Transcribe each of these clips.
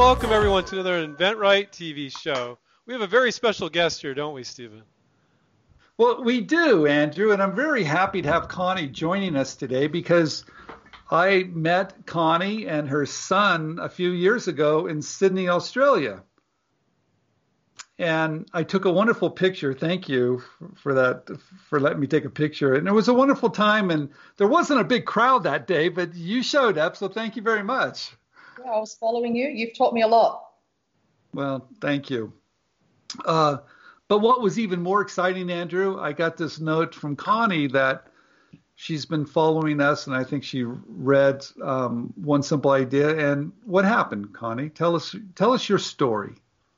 welcome everyone to another InventRight TV show. We have a very special guest here, don't we, Stephen? Well, we do, Andrew, and I'm very happy to have Connie joining us today because I met Connie and her son a few years ago in Sydney, Australia. And I took a wonderful picture. Thank you for that, for letting me take a picture. And it was a wonderful time. And there wasn't a big crowd that day, but you showed up. So thank you very much. Yeah, I was following you. You've taught me a lot. Well, thank you. Uh, but what was even more exciting, Andrew, I got this note from Connie that she's been following us, and I think she read um, One Simple Idea. And what happened, Connie? Tell us, tell us your story.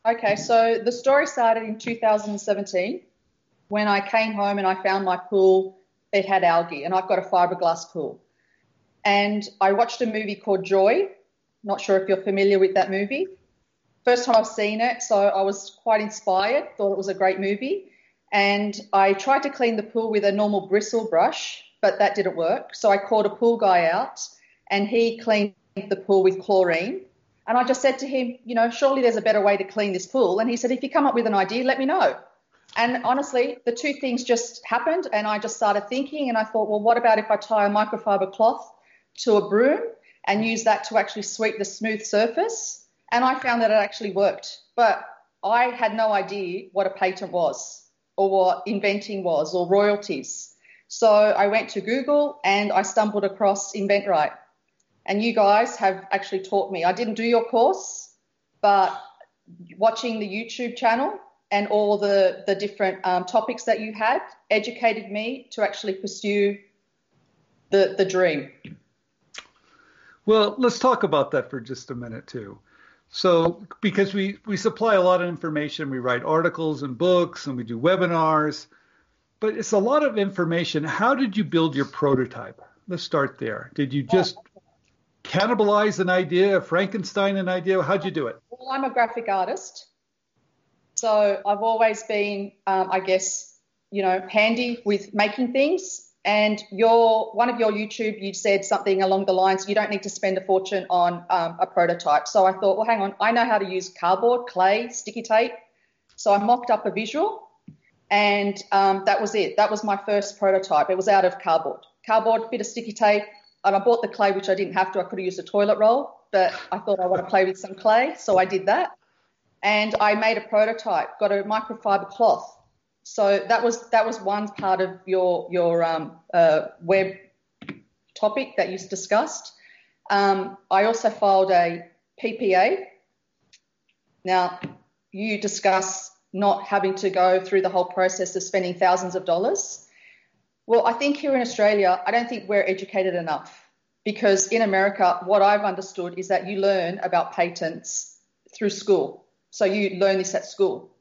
Okay, so the story started in 2017 when I came home and I found my pool, it had algae, and I've got a fiberglass pool. And I watched a movie called Joy. Not sure if you're familiar with that movie. First time I've seen it, so I was quite inspired, thought it was a great movie. And I tried to clean the pool with a normal bristle brush, but that didn't work. So I called a pool guy out and he cleaned the pool with chlorine and I just said to him, you know, surely there's a better way to clean this pool. And he said, if you come up with an idea, let me know. And honestly, the two things just happened. And I just started thinking, and I thought, well, what about if I tie a microfiber cloth to a broom and use that to actually sweep the smooth surface? And I found that it actually worked. But I had no idea what a patent was or what inventing was or royalties. So I went to Google and I stumbled across InventRight and you guys have actually taught me. I didn't do your course, but watching the YouTube channel and all the, the different um, topics that you had educated me to actually pursue the, the dream. Well, let's talk about that for just a minute, too. So, because we, we supply a lot of information, we write articles and books and we do webinars, but it's a lot of information. How did you build your prototype? Let's start there. Did you just cannibalize an idea, Frankenstein an idea? How'd you do it? Well, I'm a graphic artist. So I've always been, um, I guess, you know, handy with making things. And your one of your YouTube, you said something along the lines, you don't need to spend a fortune on um, a prototype. So I thought, well, hang on, I know how to use cardboard, clay, sticky tape. So I mocked up a visual, and um, that was it. That was my first prototype. It was out of cardboard, cardboard, bit of sticky tape, and I bought the clay, which I didn't have to. I could have used a toilet roll, but I thought I want to play with some clay, so I did that. And I made a prototype, got a microfiber cloth. So that was that was one part of your your um, uh, web topic that you discussed. Um, I also filed a PPA. Now you discuss not having to go through the whole process of spending thousands of dollars. Well, I think here in Australia, I don't think we're educated enough because in America, what I've understood is that you learn about patents through school. So you learn this at school.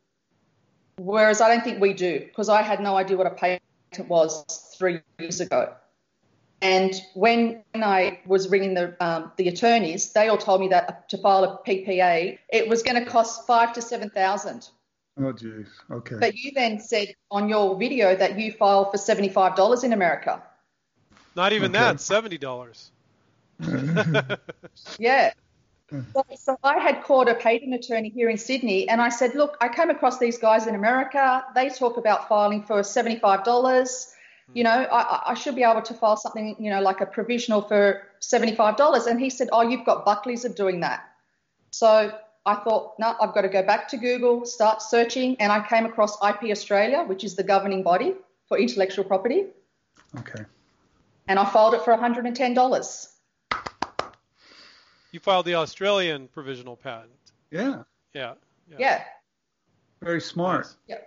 Whereas I don't think we do because I had no idea what a patent was three years ago. And when I was ringing the um, the attorneys, they all told me that to file a PPA, it was going to cost five to seven thousand. Oh, geez. Okay. But you then said on your video that you file for $75 in America. Not even okay. that, $70. yeah. Mm. So, so, I had called a patent attorney here in Sydney and I said, look, I came across these guys in America. They talk about filing for $75. Mm. You know, I, I should be able to file something, you know, like a provisional for $75. And he said, oh, you've got Buckley's of doing that. So I thought, no, I've got to go back to Google, start searching, and I came across IP Australia, which is the governing body for intellectual property. Okay. And I filed it for $110. You filed the Australian provisional patent. Yeah. Yeah. Yeah. yeah. Very smart. Nice. Yeah.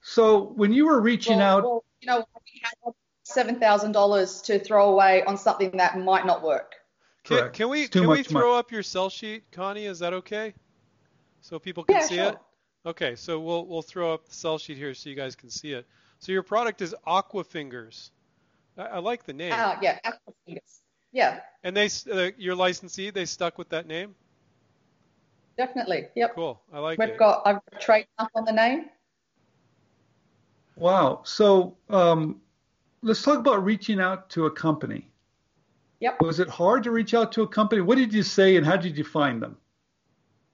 So when you were reaching well, out, well, you know, we had seven thousand dollars to throw away on something that might not work. Can, can we can we throw up your sell sheet, Connie? Is that okay? So people can yeah, see sure. it. Okay, so we'll we'll throw up the sell sheet here so you guys can see it. So your product is Aqua Fingers. I, I like the name. Uh, yeah, Aqua Fingers. Yeah. And they uh, your licensee they stuck with that name. Definitely. Yep. Cool. I like it. We've it. got I've got trademark on the name. Wow. So um, let's talk about reaching out to a company. Yep. Was it hard to reach out to a company? What did you say and how did you find them?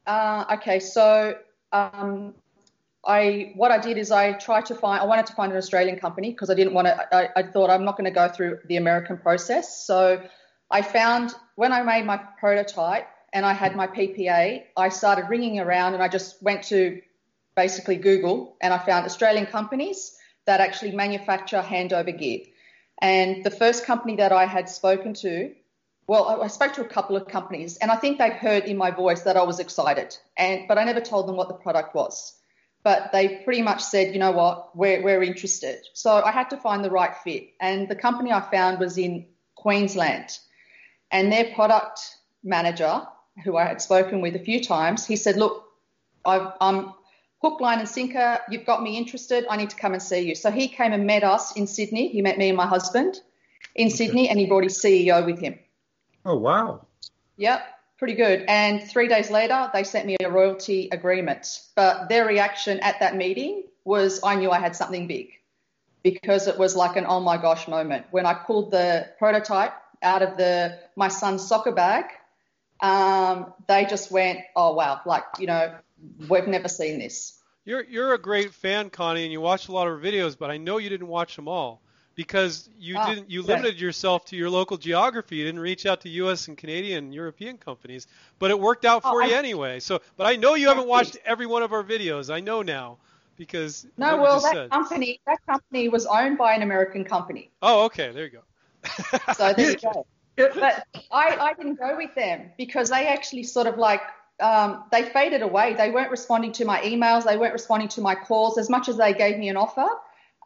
uh, okay, so um, I what I did is I tried to find I wanted to find an Australian company because I didn't want to. I, I thought I'm not going to go through the American process. So I found when I made my prototype and I had my PPA, I started ringing around and I just went to basically Google and I found Australian companies that actually manufacture handover gear. And the first company that I had spoken to, well, I spoke to a couple of companies and I think they'd heard in my voice that I was excited, and but I never told them what the product was. But they pretty much said, you know what, we're, we're interested. So I had to find the right fit. And the company I found was in Queensland. And their product manager, who I had spoken with a few times, he said, look, i am hook, line, and sinker. You've got me interested. I need to come and see you. So he came and met us in Sydney. He met me and my husband in okay. Sydney, and he brought his CEO with him. Oh wow! Yep, pretty good. And three days later, they sent me a royalty agreement. But their reaction at that meeting was, I knew I had something big because it was like an oh my gosh moment when I pulled the prototype out of the my son's soccer bag. Um, they just went, oh wow, like you know, we've never seen this. You're you're a great fan, Connie, and you watch a lot of our videos, but I know you didn't watch them all because you oh, didn't you limited yourself to your local geography. You didn't reach out to U.S. and Canadian and European companies, but it worked out for oh, you I, anyway. So, but I know you haven't watched every one of our videos. I know now because no, well, that said. company that company was owned by an American company. Oh, okay, there you go. So there you go. But I, I didn't go with them because they actually sort of like um, they faded away. They weren't responding to my emails. They weren't responding to my calls as much as they gave me an offer.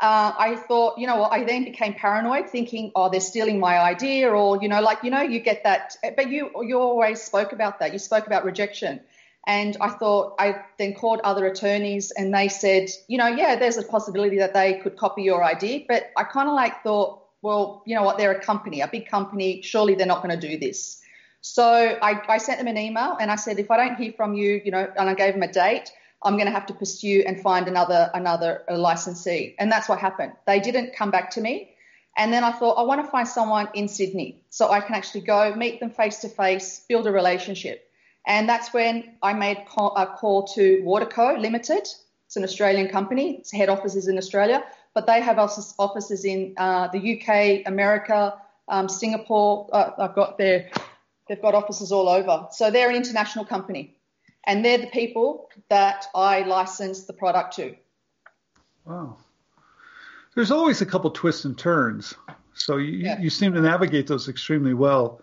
Uh, I thought, you know what, I then became paranoid thinking, oh, they're stealing my idea or, you know, like, you know, you get that, but you, you always spoke about that. You spoke about rejection. And I thought, I then called other attorneys and they said, you know, yeah, there's a possibility that they could copy your idea. But I kind of like thought, well, you know what, they're a company, a big company. Surely they're not going to do this. So I, I sent them an email and I said, if I don't hear from you, you know, and I gave them a date, I'm going to have to pursue and find another another uh, licensee. And that's what happened. They didn't come back to me. And then I thought, I want to find someone in Sydney so I can actually go meet them face to face, build a relationship. And that's when I made a call to Waterco Limited. It's an Australian company. Its head office is in Australia, but they have offices in uh, the UK, America, um, Singapore. Uh, I've got their They've got offices all over. So they're an international company. And they're the people that I license the product to. Wow. There's always a couple twists and turns. So you, yeah. you seem to navigate those extremely well.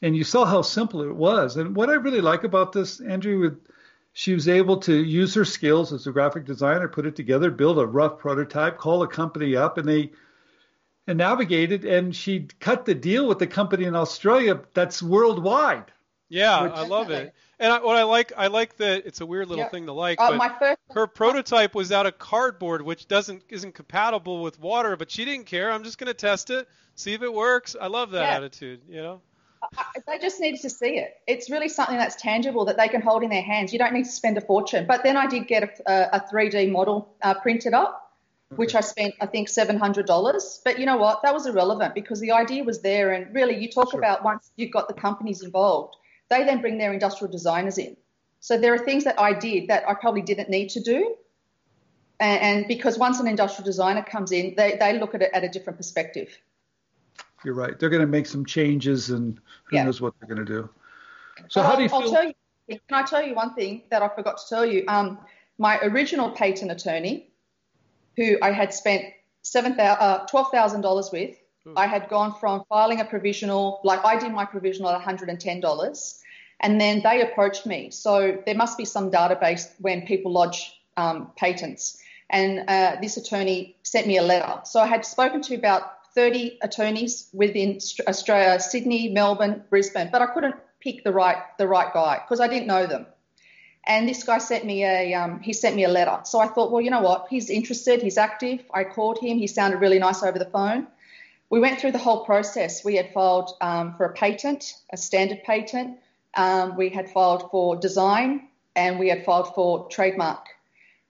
And you saw how simple it was. And what I really like about this, Andrew, she was able to use her skills as a graphic designer, put it together, build a rough prototype, call a company up, and they and navigated, and she cut the deal with the company in Australia that's worldwide. Yeah, which, I love it. And I, what I like, I like that it's a weird little thing to like. Uh, but first, her prototype was out of cardboard, which doesn't isn't compatible with water. But she didn't care. I'm just going to test it, see if it works. I love that yeah. attitude. You know. They just needed to see it. It's really something that's tangible that they can hold in their hands. You don't need to spend a fortune. But then I did get a, a 3D model uh, printed up which I spent, I think, $700. But you know what? That was irrelevant because the idea was there. And really, you talk sure. about once you've got the companies involved, they then bring their industrial designers in. So there are things that I did that I probably didn't need to do. And, and because once an industrial designer comes in, they, they look at it at a different perspective. You're right. They're going to make some changes, and who yeah. knows what they're going to do. So, but how do you feel? I'll you, can I tell you one thing that I forgot to tell you? Um, my original patent attorney, who I had spent seven uh, twelve thousand dollars with. Hmm. I had gone from filing a provisional, like I did my provisional at one hundred and ten dollars, and then they approached me. So there must be some database when people lodge um, patents, and uh, this attorney sent me a letter. So I had spoken to about 30 attorneys within Australia, Sydney, Melbourne, Brisbane, but I couldn't pick the right the right guy because I didn't know them. And this guy sent me a um, he sent me a letter. So I thought, well, you know what? He's interested. He's active. I called him. He sounded really nice over the phone. We went through the whole process. We had filed um, for a patent, a standard patent. Um, we had filed for design, and we had filed for trademark.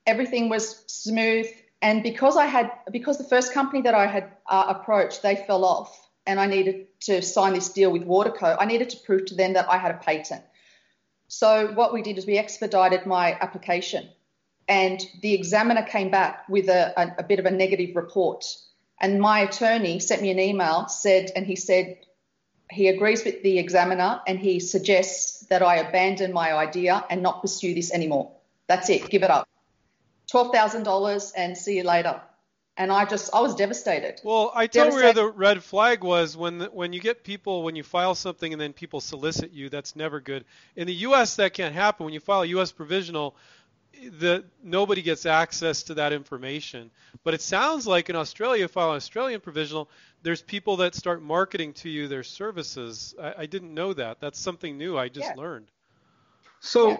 Everything was smooth. And because I had because the first company that I had uh, approached, they fell off, and I needed to sign this deal with Waterco. I needed to prove to them that I had a patent. So what we did is we expedited my application, and the examiner came back with a, a, a bit of a negative report. And my attorney sent me an email, said, and he said he agrees with the examiner and he suggests that I abandon my idea and not pursue this anymore. That's it, give it up. $12,000 and see you later. And I just, I was devastated. Well, I tell you where the red flag was when the, when you get people when you file something and then people solicit you. That's never good. In the U.S., that can't happen. When you file a U.S. provisional, the nobody gets access to that information. But it sounds like in Australia, file an Australian provisional, there's people that start marketing to you their services. I, I didn't know that. That's something new I just yeah. learned. So yeah.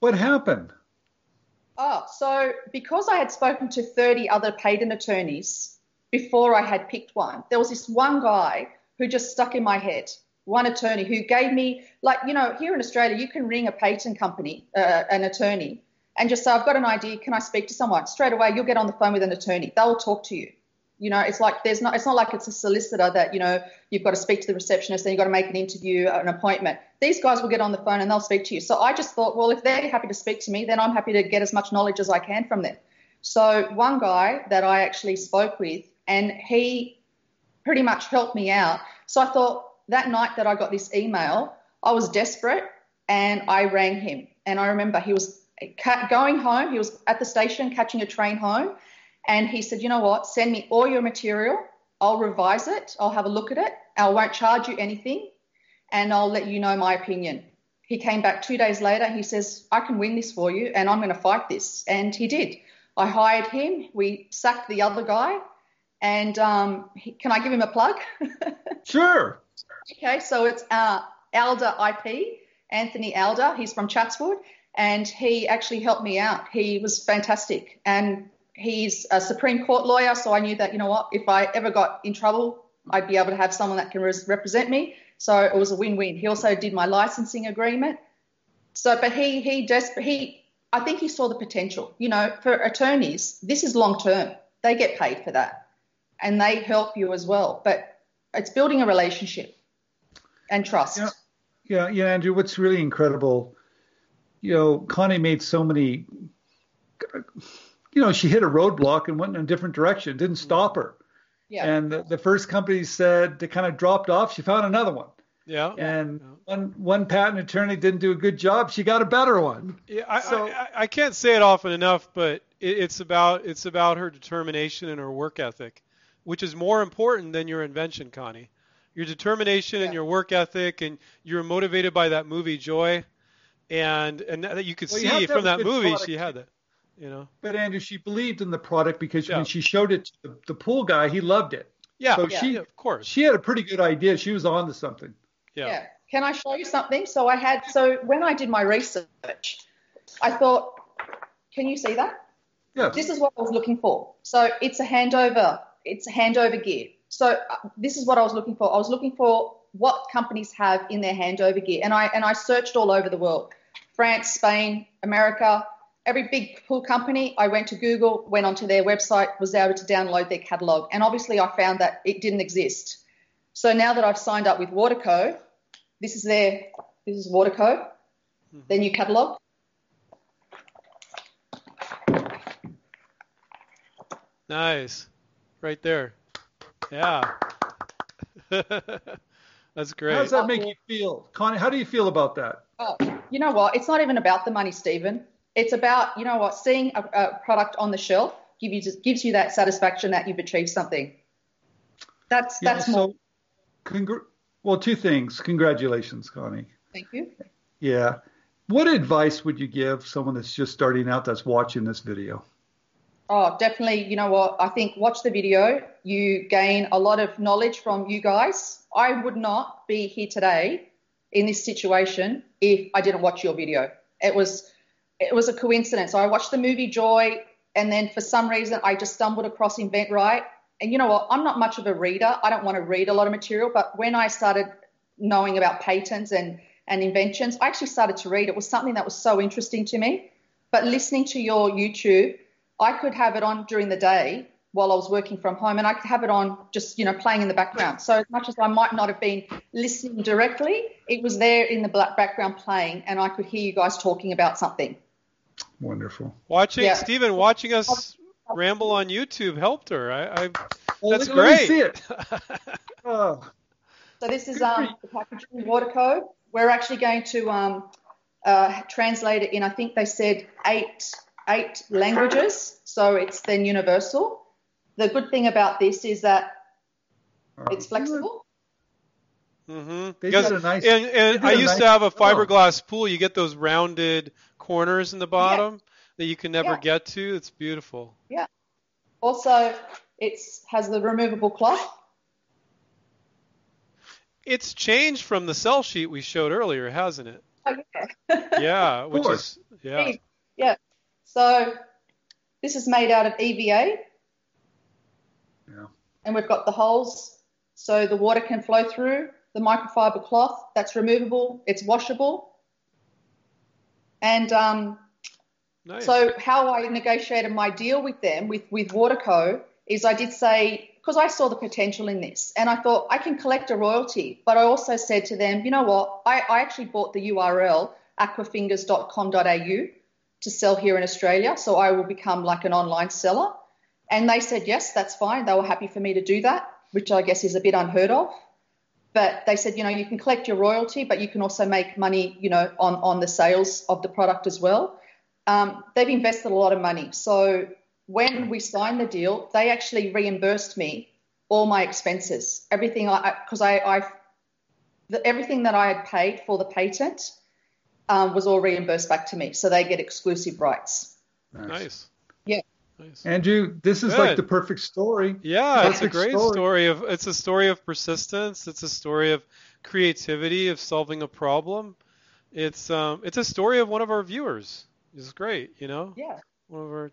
what happened? Oh, so because I had spoken to 30 other patent attorneys before I had picked one, there was this one guy who just stuck in my head. One attorney who gave me, like, you know, here in Australia, you can ring a patent company, uh, an attorney, and just say, I've got an idea. Can I speak to someone? Straight away, you'll get on the phone with an attorney. They'll talk to you. You know, it's like there's not. It's not like it's a solicitor that you know you've got to speak to the receptionist, and you've got to make an interview, uh, an appointment. These guys will get on the phone and they'll speak to you. So I just thought, well, if they're happy to speak to me, then I'm happy to get as much knowledge as I can from them. So one guy that I actually spoke with, and he pretty much helped me out. So I thought that night that I got this email, I was desperate and I rang him. And I remember he was uh, going home. He was at the station catching a train home, and he said, "You know what? Send me all your material. I'll revise it. I'll have a look at it. I won't charge you anything, and I'll let you know my opinion." He came back two days later. He says, "I can win this for you, and I'm going to fight this," and he did. I hired him. We sacked the other guy, and um, he, can I give him a plug? sure. Okay, so it's uh, Alder IP, Anthony Alder. He's from Chatswood and he actually helped me out. He was fantastic, and he's a Supreme Court lawyer, so I knew that you know what, if I ever got in trouble, I'd be able to have someone that can res- represent me. So it was a win-win. He also did my licensing agreement. So, but he he desper- he I think he saw the potential. You know, for attorneys, this is long term. They get paid for that, and they help you as well. But it's building a relationship and trust. Yeah, yeah, yeah Andrew. What's really incredible you know, Connie made so many, you know, she hit a roadblock and went in a different direction. didn't mm-hmm. stop her. Yeah. And the, the first company said they kind of dropped off. She found another one. Yeah. And yeah. one one patent attorney didn't do a good job. She got a better one. Yeah. I, so, I, I can't say it often enough, but it, it's about it's about her determination and her work ethic, which is more important than your invention, Connie. Your determination yeah. and your work ethic, and you're motivated by that movie Joy and and that you could well, see you from that movie she had that you know? But andrew she believed in the product because yeah. when she showed it to the, the pool guy. He loved it. Yeah. So yeah. she of course. she had a pretty good idea. She was on to something. Yeah. yeah. Can i show you something? So i had so when i did my research i thought can you see that? Yeah. This is what i was looking for. So it's a handover it's a handover gear. So uh, this is what i was looking for. I was looking for what companies have in their handover gear. And I and I searched all over the world, France, Spain, America, every big pool company. I went to Google, went onto their website, was able to download their catalog, and obviously I found that it didn't exist. So now that I've signed up with Waterco, this is their this is Waterco, mm-hmm. their new catalog. Nice, right there. Yeah. That's great. How does that make you feel, Connie? How do you feel about that? Oh, you know what? It's not even about the money, Stephen. It's about you know what? Seeing a, a product on the shelf give you just gives you that satisfaction that you've achieved something. That's yeah, that's so, more. Congr- well, two things. Congratulations, Connie. Thank you. Yeah. What advice would you give someone that's just starting out that's watching this video? Oh, definitely. You know what? I think watch the video. You gain a lot of knowledge from you guys. I would not be here today in this situation if I didn't watch your video. It was it was a coincidence. I watched the movie Joy, and then for some reason I just stumbled across InventRight. And you know what? I'm not much of a reader. I don't want to read a lot of material. But when I started knowing about patents and and inventions, I actually started to read. It was something that was so interesting to me. But listening to your YouTube I could have it on during the day while I was working from home, and I could have it on just you know playing in the background. So as much as I might not have been listening directly, it was there in the background playing, and I could hear you guys talking about something. Wonderful. Watching Yeah. Stephen, watching us ramble on YouTube helped her. I, I Well, that's let- let great. see it. Oh, So this is um, the packaging Waterco. We're actually going to um, uh, translate it in. I think they said eight eight languages, so it's then universal. The good thing about this is that it's flexible. hmm They Because did a nice. and, and they I used nice to have a job. fiberglass pool. You get those rounded corners in the bottom that you can never Yeah. get to. It's beautiful. Yeah. Also, it's has the removable cloth. It's changed from the sell sheet we showed earlier, hasn't it? Oh, yeah. Yeah, which is yeah. yeah. So this is made out of EVA. Yeah. And we've got the holes so the water can flow through the microfiber cloth. That's removable. It's washable. And um, Nice. so how I negotiated my deal with them, with, with Waterco, is I did say, because I saw the potential in this, and I thought I can collect a royalty, but I also said to them, you know what, I, I actually bought the URL aquafingers.com.au to sell here in Australia, so I will become like an online seller. And they said, yes, that's fine. They were happy for me to do that, which I guess is a bit unheard of. But they said, you know, you can collect your royalty, but you can also make money, you know, on, on the sales of the product as well. Um, they've invested a lot of money. So when we signed the deal, they actually reimbursed me all my expenses, everything, because I, I, I the, everything that I had paid for the patent um, was all reimbursed back to me. So they get exclusive rights. nice. Yeah. Nice. Andrew, this is Good. like the perfect story. Yeah, it's a great story. story of it's a story of persistence. It's a story of creativity of solving a problem. It's um it's a story of one of our viewers. It's great, you know. Yeah. One of our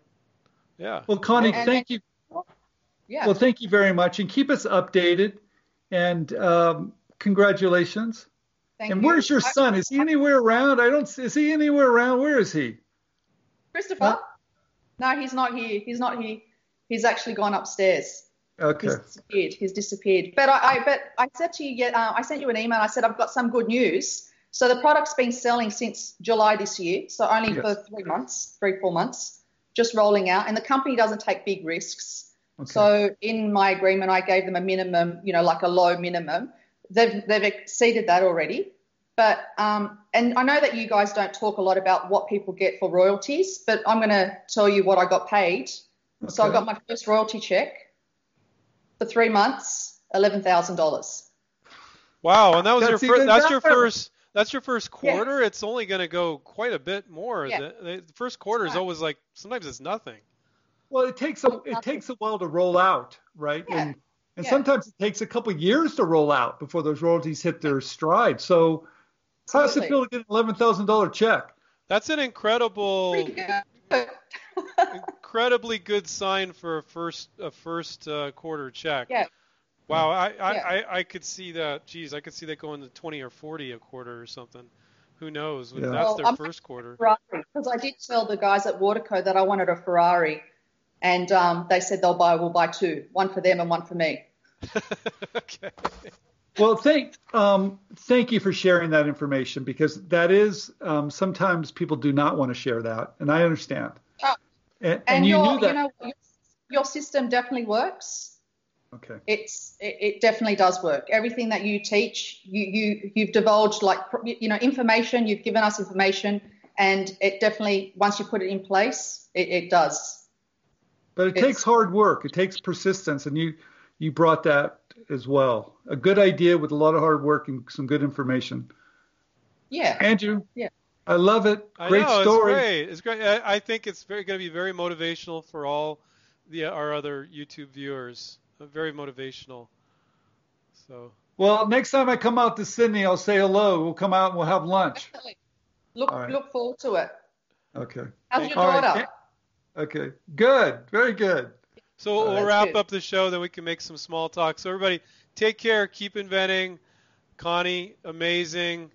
yeah. Well, Connie, And- thank you. Yeah. Well, thank you very much, and keep us updated. And um, congratulations. Thank and you. where's your son? Is he anywhere around? I don't. Is he anywhere around? Where is he? Christopher? Huh? No, he's not here. He's not here. He's actually gone upstairs. Okay. He's disappeared. He's disappeared. But I, I but I said to you, uh, I sent you an email. I said I've got some good news. So the product's been selling since July this year, so only Yes. for three months, three four months, just rolling out. And the company doesn't take big risks. Okay. So in my agreement, I gave them a minimum, you know, like a low minimum. They've they've exceeded that already. But um, and I know that you guys don't talk a lot about what people get for royalties, but I'm going to tell you what I got paid. So I got my first royalty check for three months, eleven thousand dollars. Wow, and that was That's your first even that's your first that's your first Yeah. quarter. It's only going to go quite a bit more. Yeah. The, the first quarter is always like sometimes it's nothing. Well, it takes a it takes a while to roll out, right? Yeah. And and Yeah. sometimes it takes a couple years to roll out before those royalties hit their stride. So, how's it feel to get an eleven thousand dollar check? That's an incredible good. incredibly good sign for a first a first uh, quarter check. Yeah. Wow, I, I, Yeah. I, I could see that. Geez, I could see that going to 20 or 40 a quarter or something. Who knows? Yeah. That's Well, their I'm- first quarter. Ferrari because I did tell the guys at Waterco that I wanted a Ferrari, and um, they said they'll buy. We'll buy two, one for them and one for me. okay. Well, thank um, thank you for sharing that information because that is um, sometimes people do not want to share that, and I understand. Oh. And, and, And, you your, knew that. you know, your, your system definitely works. okay. It's it, it definitely does work. Everything that you teach, you you you've divulged like you know information. You've given us information, and it definitely once you put it in place, it, it does. But it It's- takes hard work. It takes persistence, and you you brought that as well. A good idea with a lot of hard work and some good information. Yeah. Andrew, Yeah. I love it. I Great know, story. It's great. It's great. I, I think it's very going to be very motivational for all the our other YouTube viewers. Very motivational. So Well, next time I come out to Sydney, I'll say hello. We'll come out and we'll have lunch. Definitely. Look All right. look forward to it. Okay. How's your All right. daughter? Okay. Good. Very good. So All we'll wrap Good. up the show, then we can make some small talk. So everybody, take care, keep inventing. Connie, amazing.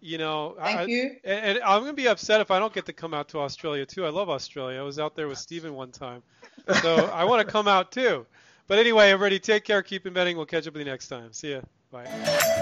you know, Thank I, you. And, and I'm gonna be upset if I don't get to come out to Australia too. I love Australia. I was out there with Stephen one time, so I want to come out too. But anyway, everybody, take care. Keep inventing. We'll catch up with you next time. See ya. Bye.